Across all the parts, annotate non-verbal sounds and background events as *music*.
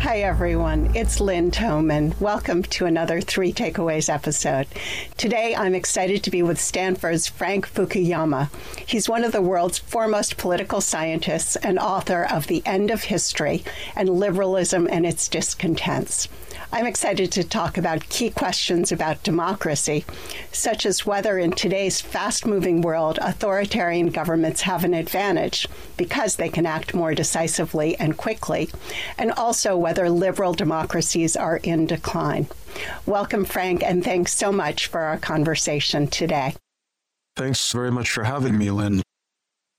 Hi, everyone. It's Lynn Thoman. Welcome to another Three Takeaways episode. Today, I'm excited to be with Stanford's Frank Fukuyama. He's one of the world's foremost political scientists and author of The End of History and Liberalism and Its Discontents. I'm excited to talk about key questions about democracy, such as whether in today's fast moving world, authoritarian governments have an advantage because they can act more decisively and quickly, and also whether liberal democracies are in decline. Welcome, Frank, and thanks so much for our conversation today. Thanks very much for having me, Lynn.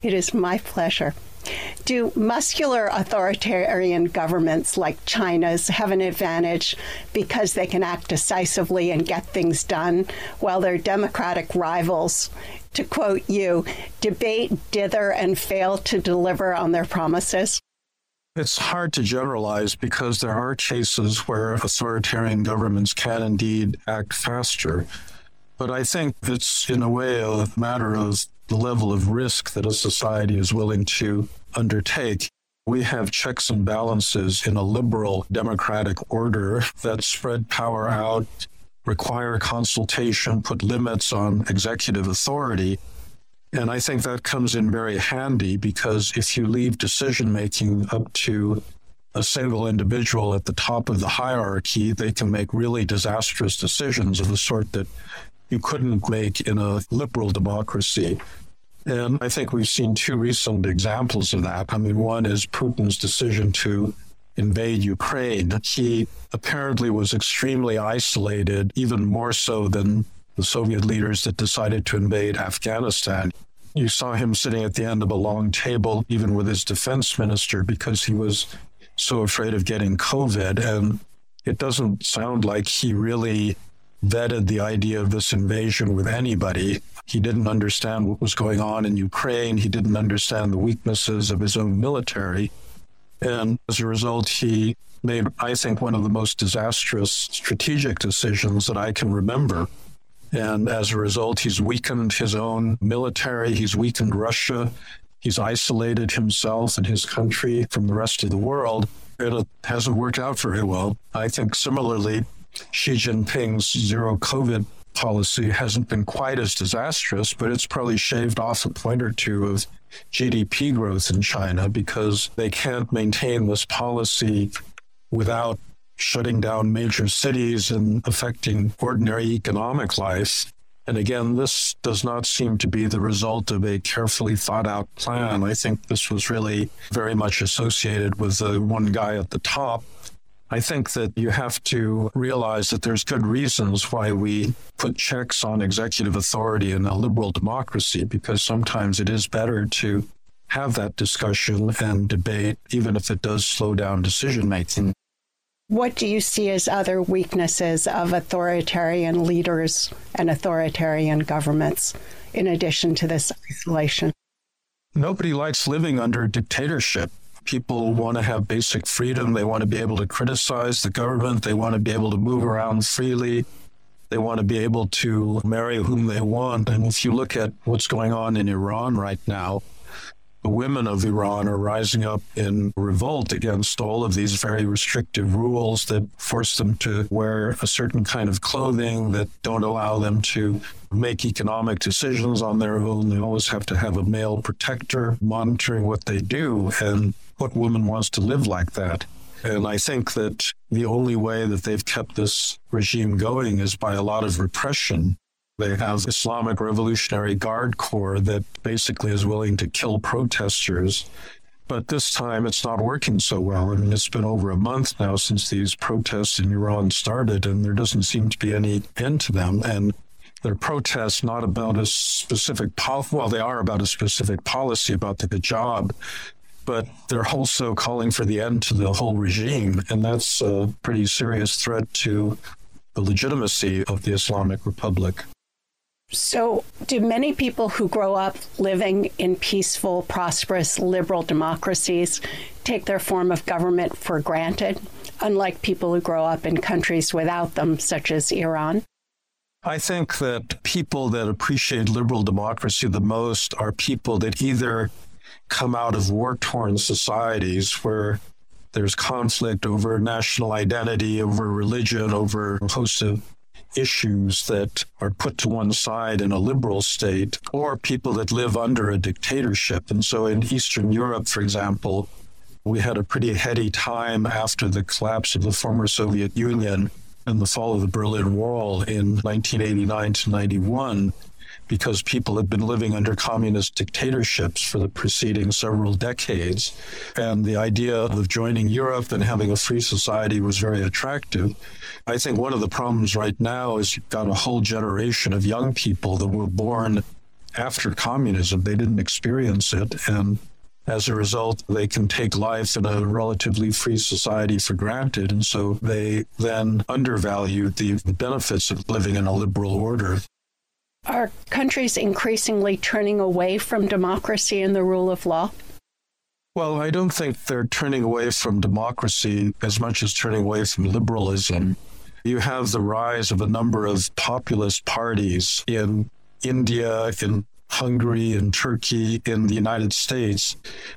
It is my pleasure. Do muscular authoritarian governments like China's have an advantage because they can act decisively and get things done, while their democratic rivals, to quote you, debate, dither, and fail to deliver on their promises? It's hard to generalize because there are cases where authoritarian governments can indeed act faster. But I think it's, in a way, a matter of the level of risk that a society is willing to undertake. We have checks and balances in a liberal democratic order that spread power out, require consultation, put limits on executive authority. And I think that comes in very handy because if you leave decision making up to a single individual at the top of the hierarchy, they can make really disastrous decisions of the sort that you couldn't make in a liberal democracy. And I think we've seen two recent examples of that. I mean, one is Putin's decision to invade Ukraine. He apparently was extremely isolated, even more so than the Soviet leaders that decided to invade Afghanistan. You saw him sitting at the end of a long table, even with his defense minister, because he was so afraid of getting COVID. And it doesn't sound like he really vetted the idea of this invasion with anybody. He didn't understand what was going on in Ukraine. He didn't understand the weaknesses of his own military. And as a result, he made, I think, one of the most disastrous strategic decisions that I can remember. And as a result, he's weakened his own military, he's weakened Russia, he's isolated himself and his country from the rest of the world. It hasn't worked out very well. I think similarly, Xi Jinping's zero COVID policy hasn't been quite as disastrous, but it's probably shaved off a point or two of GDP growth in China because they can't maintain this policy without shutting down major cities and affecting ordinary economic life. And again, this does not seem to be the result of a carefully thought out plan. I think this was really very much associated with the one guy at the top I think that you have to realize that there's good reasons why we put checks on executive authority in a liberal democracy, because sometimes it is better to have that discussion and debate, even if it does slow down decision making. What do you see as other weaknesses of authoritarian leaders and authoritarian governments, in addition to this isolation? Nobody likes living under a dictatorship. People want to have basic freedom. They want to be able to criticize the government. They want to be able to move around freely. They want to be able to marry whom they want. And if you look at what's going on in Iran right now, the women of Iran are rising up in revolt against all of these very restrictive rules that force them to wear a certain kind of clothing, that don't allow them to make economic decisions on their own. They always have to have a male protector monitoring what they do. And what woman wants to live like that? And I think that the only way that they've kept this regime going is by a lot of repression. They have Islamic Revolutionary Guard Corps that basically is willing to kill protesters. But this time it's not working so well. I mean, it's been over a month now since these protests in Iran started, and there doesn't seem to be any end to them. And they're protests not about a specific policy. Well, they are about a specific policy about the hijab, but they're also calling for the end to the whole regime. And that's a pretty serious threat to the legitimacy of the Islamic Republic. So, do many people who grow up living in peaceful, prosperous, liberal democracies take their form of government for granted, unlike people who grow up in countries without them, such as Iran? I think that people that appreciate liberal democracy the most are people that either come out of war torn societies where there's conflict over national identity, over religion, over a host of issues that are put to one side in a liberal state, or people that live under a dictatorship. And so in Eastern Europe, for example, we had a pretty heady time after the collapse of the former Soviet Union and the fall of the Berlin Wall in 1989 to 91 because people had been living under communist dictatorships for the preceding several decades. And the idea of joining Europe and having a free society was very attractive. I think one of the problems right now is you've got a whole generation of young people that were born after communism. They didn't experience it. And as a result, they can take life in a relatively free society for granted. And so they then undervalue the benefits of living in a liberal order. Are countries increasingly turning away from democracy and the rule of law? Well, I don't think they're turning away from democracy as much as turning away from liberalism. You have the rise of a number of populist parties in India, in Hungary, in Turkey, in the United States,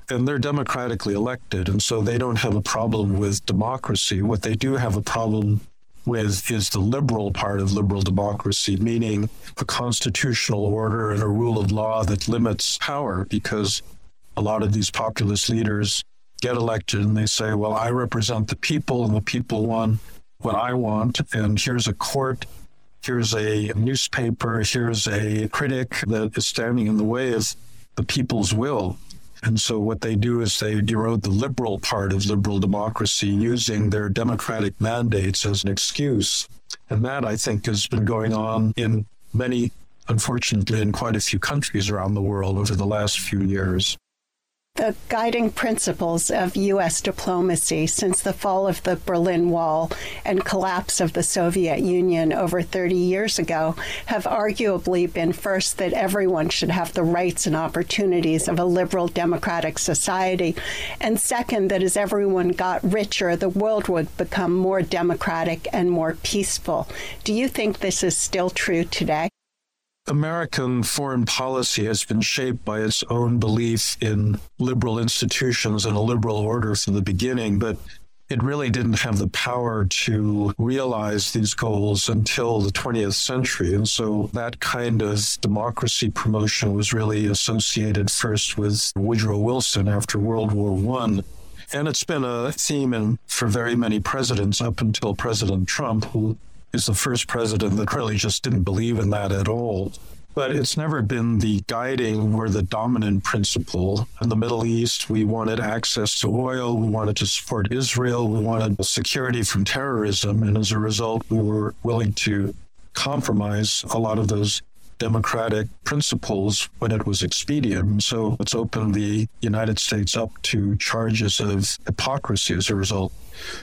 and they're democratically elected. And so they don't have a problem with democracy. What they do have a problem with is the liberal part of liberal democracy, meaning a constitutional order and a rule of law that limits power because a lot of these populist leaders get elected and they say, well, I represent the people and the people want what I want. And here's a court, here's a newspaper, here's a critic that is standing in the way of the people's will. And so what they do is they erode the liberal part of liberal democracy using their democratic mandates as an excuse. And that, I think, has been going on in many, unfortunately, in quite a few countries around the world over the last few years the guiding principles of U.S. diplomacy since the fall of the Berlin Wall and collapse of the Soviet Union over 30 years ago have arguably been first that everyone should have the rights and opportunities of a liberal democratic society, and second that as everyone got richer, the world would become more democratic and more peaceful. Do you think this is still true today? American foreign policy has been shaped by its own belief in liberal institutions and a liberal order from the beginning, but it really didn't have the power to realize these goals until the 20th century. And so that kind of democracy promotion was really associated first with Woodrow Wilson after World War I. And it's been a theme in, for very many presidents up until President Trump, who is the first president that really just didn't believe in that at all. But it's never been the guiding or the dominant principle. In the Middle East, we wanted access to oil, we wanted to support Israel, we wanted security from terrorism. And as a result, we were willing to compromise a lot of those democratic principles when it was expedient. So it's opened the United States up to charges of hypocrisy as a result.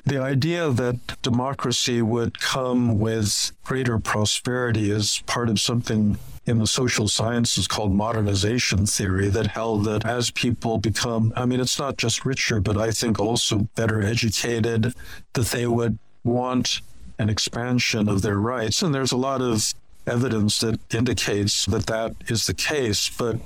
The idea that democracy would come with greater prosperity is part of something in the social sciences called modernization theory that held that as people become, I mean, it's not just richer, but I think also better educated, that they would want an expansion of their rights. And there's a lot of evidence that indicates that that is the case. But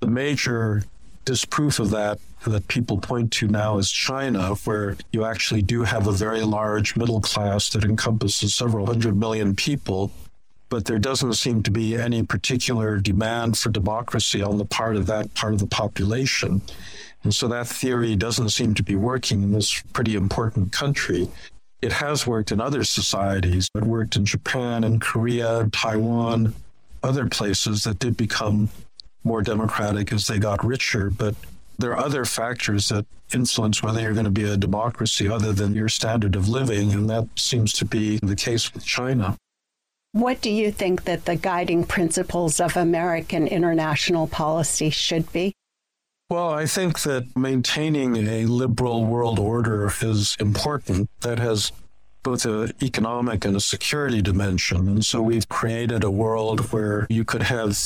the major disproof of that that people point to now is China, where you actually do have a very large middle class that encompasses several hundred million people. But there doesn't seem to be any particular demand for democracy on the part of that part of the population. And so that theory doesn't seem to be working in this pretty important country. It has worked in other societies. It worked in Japan and Korea, Taiwan, other places that did become more democratic as they got richer. But there are other factors that influence whether you're going to be a democracy other than your standard of living. And that seems to be the case with China. What do you think that the guiding principles of American international policy should be? Well, I think that maintaining a liberal world order is important. That has both an economic and a security dimension. And so we've created a world where you could have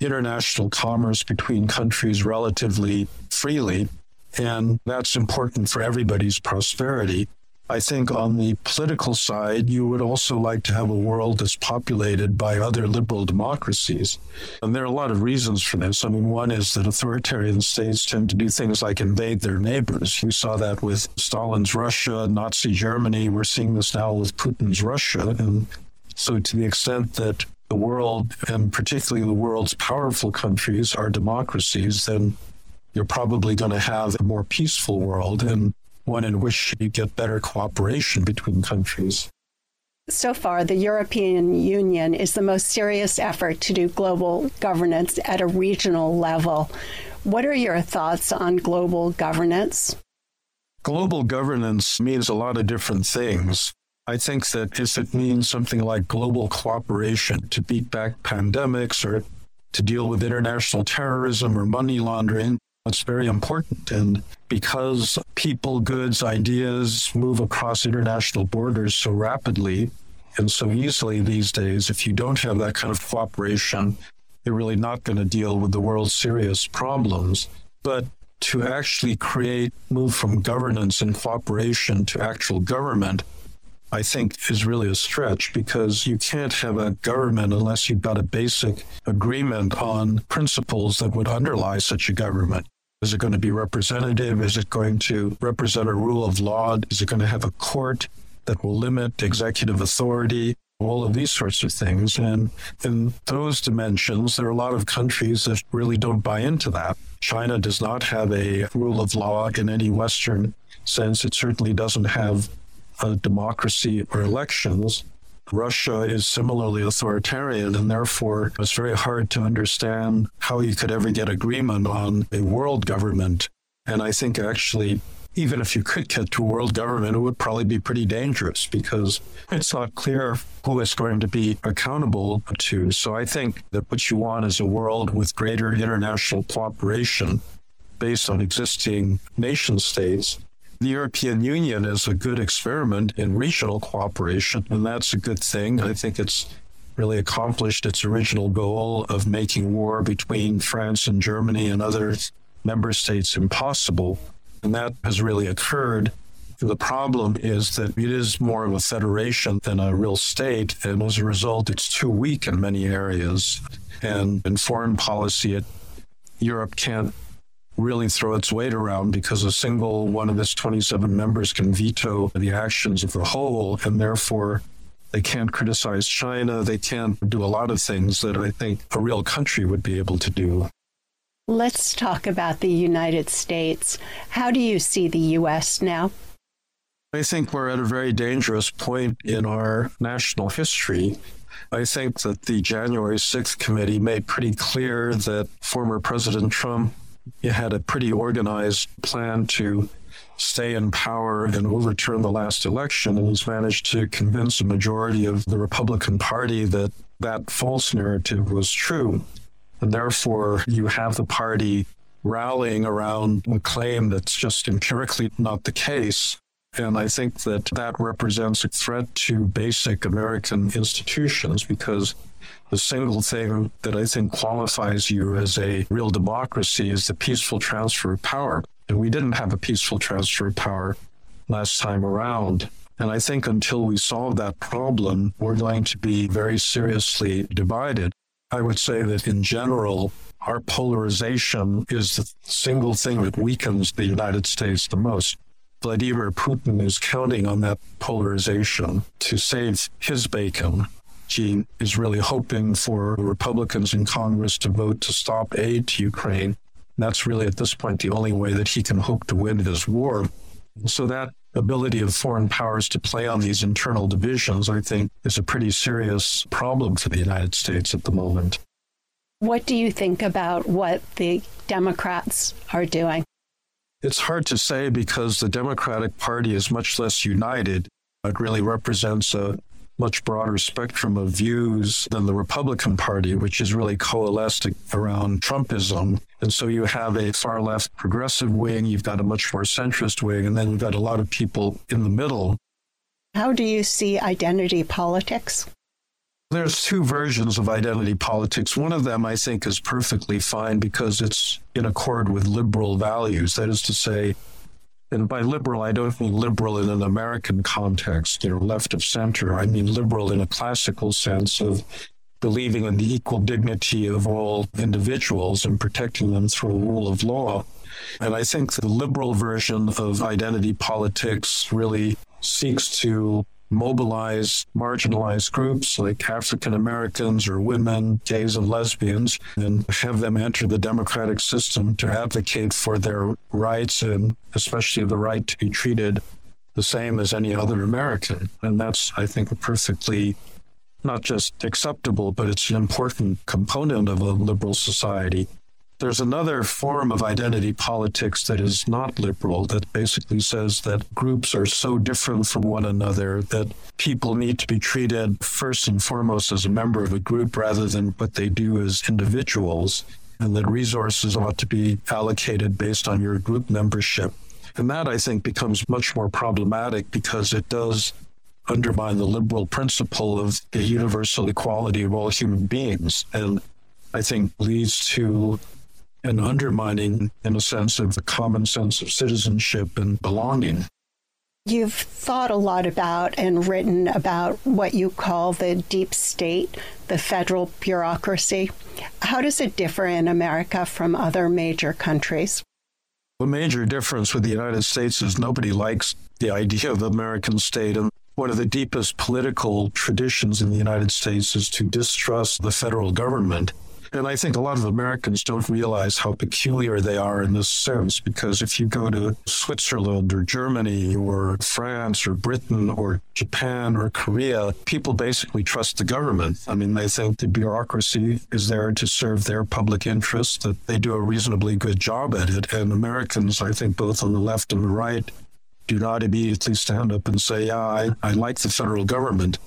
international commerce between countries relatively freely. And that's important for everybody's prosperity. I think on the political side, you would also like to have a world that's populated by other liberal democracies. And there are a lot of reasons for this. I mean, one is that authoritarian states tend to do things like invade their neighbors. We saw that with Stalin's Russia, Nazi Germany. We're seeing this now with Putin's Russia. And so, to the extent that the world, and particularly the world's powerful countries, are democracies, then you're probably going to have a more peaceful world. And one in which you get better cooperation between countries. So far, the European Union is the most serious effort to do global governance at a regional level. What are your thoughts on global governance? Global governance means a lot of different things. I think that if it means something like global cooperation to beat back pandemics or to deal with international terrorism or money laundering, it's very important. And because people, goods, ideas move across international borders so rapidly and so easily these days, if you don't have that kind of cooperation, you're really not going to deal with the world's serious problems. But to actually create, move from governance and cooperation to actual government, I think is really a stretch because you can't have a government unless you've got a basic agreement on principles that would underlie such a government. Is it going to be representative? Is it going to represent a rule of law? Is it going to have a court that will limit executive authority? All of these sorts of things. And in those dimensions, there are a lot of countries that really don't buy into that. China does not have a rule of law in any Western sense. It certainly doesn't have a democracy or elections. Russia is similarly authoritarian, and therefore it's very hard to understand how you could ever get agreement on a world government. And I think actually, even if you could get to a world government, it would probably be pretty dangerous because it's not clear who is going to be accountable to. So I think that what you want is a world with greater international cooperation based on existing nation states the European Union is a good experiment in regional cooperation, and that's a good thing. I think it's really accomplished its original goal of making war between France and Germany and other member states impossible. And that has really occurred. The problem is that it is more of a federation than a real state. And as a result, it's too weak in many areas. And in foreign policy, it, Europe can't really throw its weight around because a single one of its 27 members can veto the actions of the whole, and therefore they can't criticize China. They can't do a lot of things that I think a real country would be able to do. Let's talk about the United States. How do you see the U.S. now? I think we're at a very dangerous point in our national history. I think that the January 6th committee made pretty clear that former President Trump had a pretty organized plan to stay in power and overturn the last election. And he's managed to convince a majority of the Republican Party that that false narrative was true. And therefore, you have the party rallying around a claim that's just empirically not the case. And I think that that represents a threat to basic American institutions because the single thing that I think qualifies you as a real democracy is the peaceful transfer of power. And we didn't have a peaceful transfer of power last time around. And I think until we solve that problem, we're going to be very seriously divided. I would say that in general, our polarization is the single thing that weakens the United States the most. Vladimir Putin is counting on that polarization to save his bacon he is really hoping for Republicans in Congress to vote to stop aid to Ukraine. That's really at this point the only way that he can hope to win this war. So that ability of foreign powers to play on these internal divisions, I think, is a pretty serious problem for the United States at the moment. What do you think about what the Democrats are doing? It's hard to say because the Democratic Party is much less united. It really represents a much broader spectrum of views than the Republican Party, which is really coalesced around Trumpism. And so you have a far left progressive wing, you've got a much more centrist wing, and then you've got a lot of people in the middle. How do you see identity politics? There's two versions of identity politics. One of them, I think, is perfectly fine because it's in accord with liberal values. That is to say, and by liberal, I don't mean liberal in an American context, you know, left of center. I mean liberal in a classical sense of believing in the equal dignity of all individuals and protecting them through a rule of law. And I think the liberal version of identity politics really seeks to mobilize marginalized groups like African Americans or women, gays, and lesbians, and have them enter the democratic system to advocate for their rights and especially the right to be treated the same as any other American. And that's, I think, a perfectly not just acceptable, but it's an important component of a liberal society. There's another form of identity politics that is not liberal, that basically says that groups are so different from one another that people need to be treated first and foremost as a member of a group rather than what they do as individuals, and that resources ought to be allocated based on your group membership. And that, I think, becomes much more problematic because it does undermine the liberal principle of the universal equality of all human beings. And I think leads to and undermining, in a sense, of the common sense of citizenship and belonging. You've thought a lot about and written about what you call the deep state, the federal bureaucracy. How does it differ in America from other major countries? The major difference with the United States is nobody likes the idea of the American state. And one of the deepest political traditions in the United States is to distrust the federal government. And I think a lot of Americans don't realize how peculiar they are in this sense, because if you go to Switzerland or Germany or France or Britain or Japan or Korea, people basically trust the government. I mean, they think the bureaucracy is there to serve their public interest, that they do a reasonably good job at it. And Americans, I think, both on the left and the right, do not immediately stand up and say, Yeah, I, I like the federal government.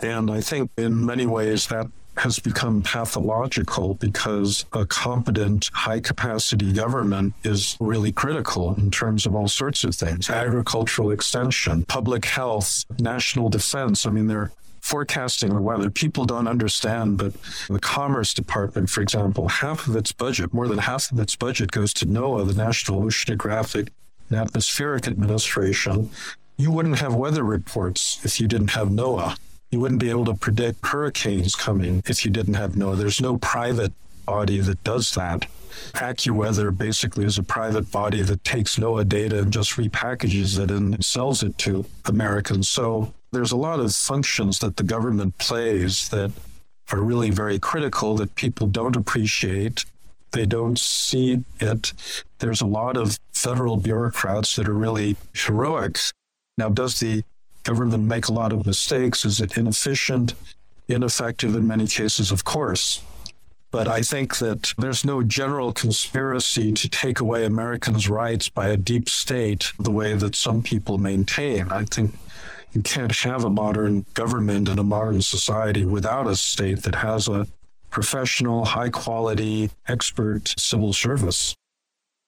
And I think in many ways that has become pathological because a competent, high capacity government is really critical in terms of all sorts of things agricultural extension, public health, national defense. I mean, they're forecasting the weather. People don't understand, but the Commerce Department, for example, half of its budget, more than half of its budget goes to NOAA, the National Oceanographic and Atmospheric Administration. You wouldn't have weather reports if you didn't have NOAA. You wouldn't be able to predict hurricanes coming if you didn't have NOAA. There's no private body that does that. AccuWeather basically is a private body that takes NOAA data and just repackages it and sells it to Americans. So there's a lot of functions that the government plays that are really very critical that people don't appreciate. They don't see it. There's a lot of federal bureaucrats that are really heroic. Now, does the government make a lot of mistakes? Is it inefficient, ineffective in many cases? Of course. But I think that there's no general conspiracy to take away Americans' rights by a deep state the way that some people maintain. I think you can't have a modern government and a modern society without a state that has a professional, high quality, expert civil service.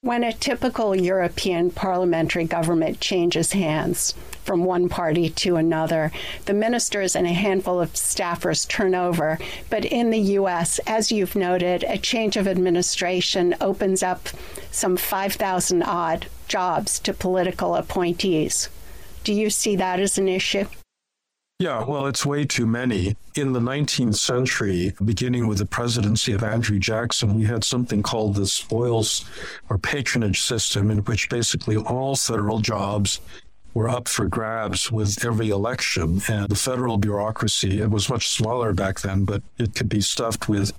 When a typical European parliamentary government changes hands from one party to another, the ministers and a handful of staffers turn over. But in the U.S., as you've noted, a change of administration opens up some 5,000 odd jobs to political appointees. Do you see that as an issue? Yeah, well, it's way too many. In the 19th century, beginning with the presidency of Andrew Jackson, we had something called the spoils or patronage system, in which basically all federal jobs were up for grabs with every election. And the federal bureaucracy, it was much smaller back then, but it could be stuffed with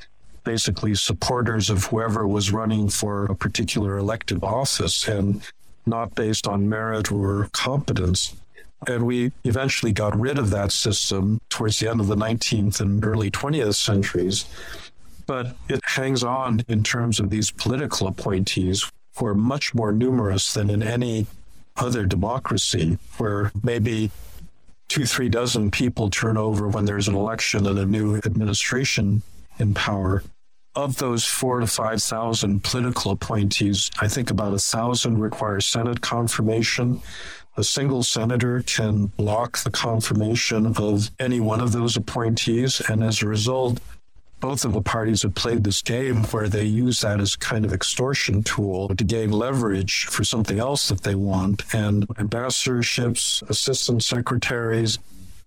basically supporters of whoever was running for a particular elective office and not based on merit or competence. And we eventually got rid of that system towards the end of the 19th and early 20th centuries. But it hangs on in terms of these political appointees who are much more numerous than in any other democracy, where maybe two, three dozen people turn over when there's an election and a new administration in power. Of those four to 5,000 political appointees, I think about a thousand require Senate confirmation. A single senator can block the confirmation of any one of those appointees. And as a result, both of the parties have played this game where they use that as kind of extortion tool to gain leverage for something else that they want. And ambassadorships, assistant secretaries,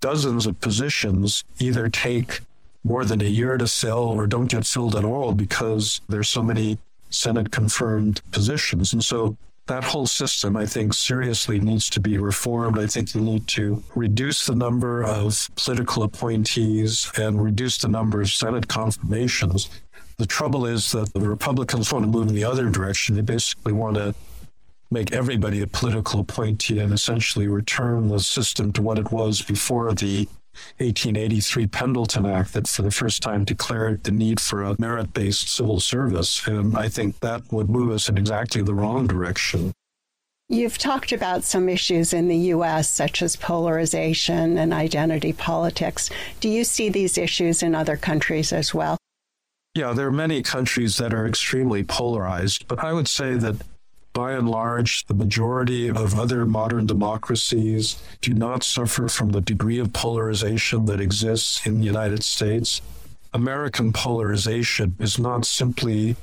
dozens of positions either take more than a year to fill or don't get filled at all because there's so many Senate confirmed positions. And so that whole system, I think, seriously needs to be reformed. I think you need to reduce the number of political appointees and reduce the number of Senate confirmations. The trouble is that the Republicans want to move in the other direction. They basically want to make everybody a political appointee and essentially return the system to what it was before the 1883 Pendleton Act that for the first time declared the need for a merit based civil service. And I think that would move us in exactly the wrong direction. You've talked about some issues in the U.S., such as polarization and identity politics. Do you see these issues in other countries as well? Yeah, there are many countries that are extremely polarized, but I would say that by and large, the majority of other modern democracies do not suffer from the degree of polarization that exists in the United States. American polarization is not simply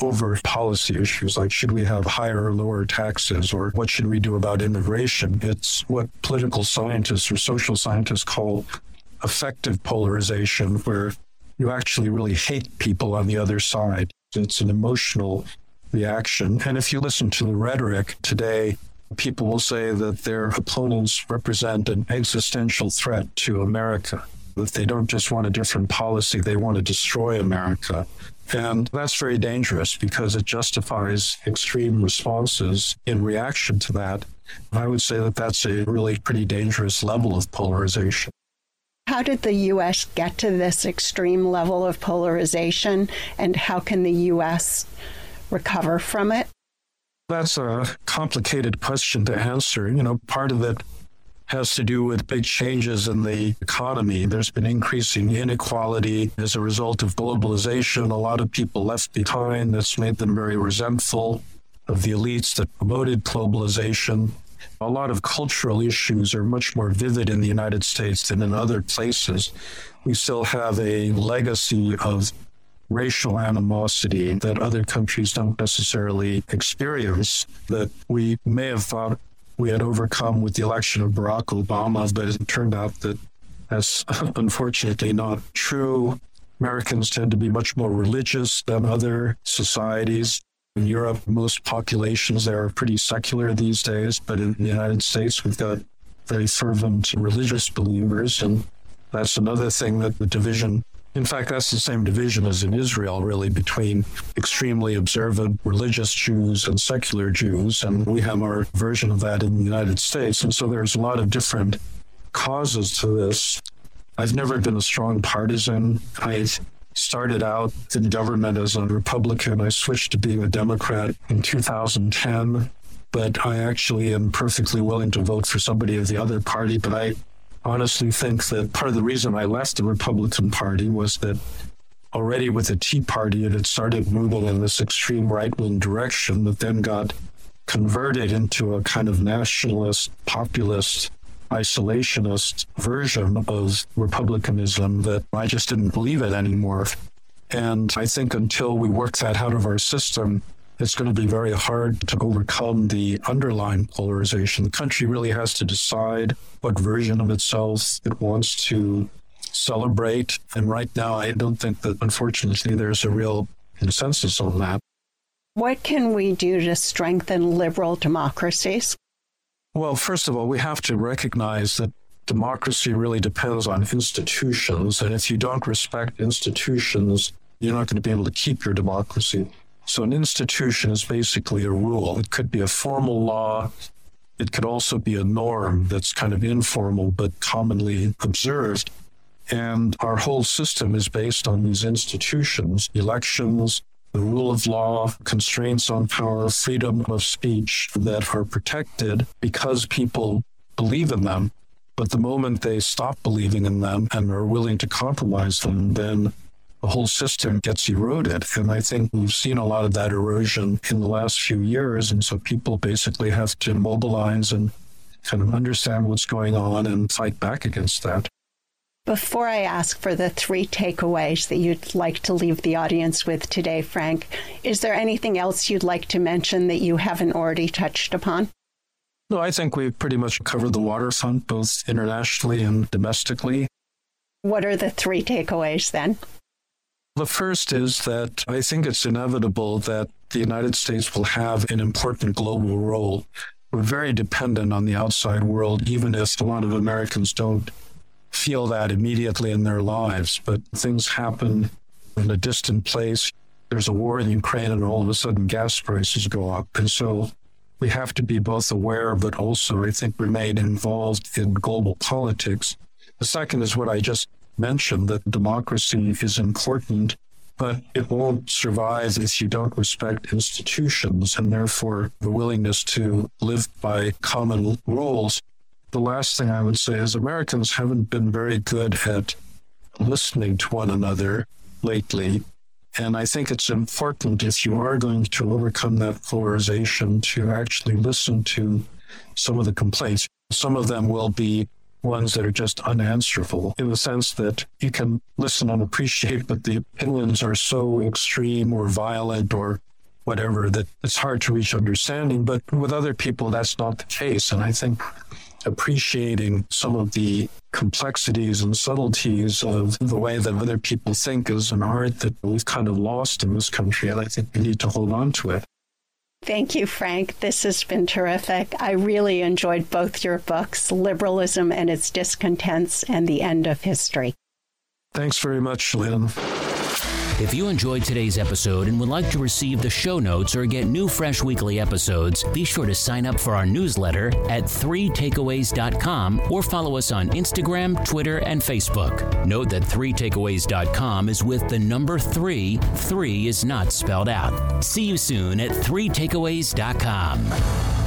over policy issues like should we have higher or lower taxes or what should we do about immigration. It's what political scientists or social scientists call affective polarization, where you actually really hate people on the other side. It's an emotional reaction. And if you listen to the rhetoric today, people will say that their opponents represent an existential threat to America, that they don't just want a different policy, they want to destroy America. And that's very dangerous because it justifies extreme responses in reaction to that. I would say that that's a really pretty dangerous level of polarization. How did the U.S. get to this extreme level of polarization, and how can the U.S recover from it? That's a complicated question to answer. You know, part of it has to do with big changes in the economy. There's been increasing inequality as a result of globalization. A lot of people left behind. That's made them very resentful of the elites that promoted globalization. A lot of cultural issues are much more vivid in the United States than in other places. We still have a legacy of racial animosity that other countries don't necessarily experience that we may have thought we had overcome with the election of Barack Obama, but it turned out that that's *laughs* unfortunately not true. Americans tend to be much more religious than other societies. In Europe, most populations there are pretty secular these days, but in the United States, we've got very fervent religious believers. And that's another thing that the division in fact, that's the same division as in Israel, really, between extremely observant religious Jews and secular Jews. And we have our version of that in the United States. And so there's a lot of different causes to this. I've never been a strong partisan. I started out in government as a Republican. I switched to being a Democrat in 2010 but I actually am perfectly willing to vote for somebody of the other party. But I honestly think that part of the reason I left the Republican Party was that already with the Tea Party, it had started moving in this extreme right wing direction that then got converted into a kind of nationalist, populist, isolationist version of republicanism that I just didn't believe it anymore. And I think until we work that out of our system, it's going to be very hard to overcome the underlying polarization. The country really has to decide what version of itself it wants to celebrate. And right now, I don't think that, unfortunately, there's a real consensus on that. What can we do to strengthen liberal democracies? Well, first of all, we have to recognize that democracy really depends on institutions. And if you don't respect institutions, you're not going to be able to keep your democracy. So an institution is basically a rule. It could be a formal law. It could also be a norm that's kind of informal but commonly observed. And our whole system is based on these institutions, elections, the rule of law, constraints on power, freedom of speech that are protected because people believe in them. But the moment they stop believing in them and are willing to compromise them, then the whole system gets eroded. And I think we've seen a lot of that erosion in the last few years. And so people basically have to mobilize and kind of understand what's going on and fight back against that. Before I ask for the three takeaways that you'd like to leave the audience with today, Frank, is there anything else you'd like to mention that you haven't already touched upon? No, I think we've pretty much covered the waterfront, both internationally and domestically. What are the three takeaways then? The first is that I think it's inevitable that the United States will have an important global role. We're very dependent on the outside world, even if a lot of Americans don't feel that immediately in their lives, but things happen in a distant place. There's a war in Ukraine, and all of a sudden gas prices go up. And so we have to be both aware, but also, I think, remain involved in global politics. The second is what I just mentioned that democracy is important, but it won't survive if you don't respect institutions and therefore the willingness to live by common rules the last thing I would say is Americans haven't been very good at listening to one another lately. And I think it's important if you are going to overcome that polarization to actually listen to some of the complaints. Some of them will be ones that are just unanswerable in the sense that you can listen and appreciate, but the opinions are so extreme or violent or whatever that it's hard to reach understanding. But with other people, that's not the case. And I think appreciating some of the complexities and subtleties of the way that other people think is an art that we've kind of lost in this country. And I think we need to hold on to it. Thank you, Frank. This has been terrific. I really enjoyed both your books, Liberalism and Its Discontents and The End of History. Thanks very much, Lynn. If you enjoyed today's episode and would like to receive the show notes or get new fresh weekly episodes, be sure to sign up for our newsletter at 3takeaways.com or follow us on Instagram, Twitter, and Facebook. Note that 3takeaways.com is with the number 3. 3 is not spelled out. See you soon at 3takeaways.com.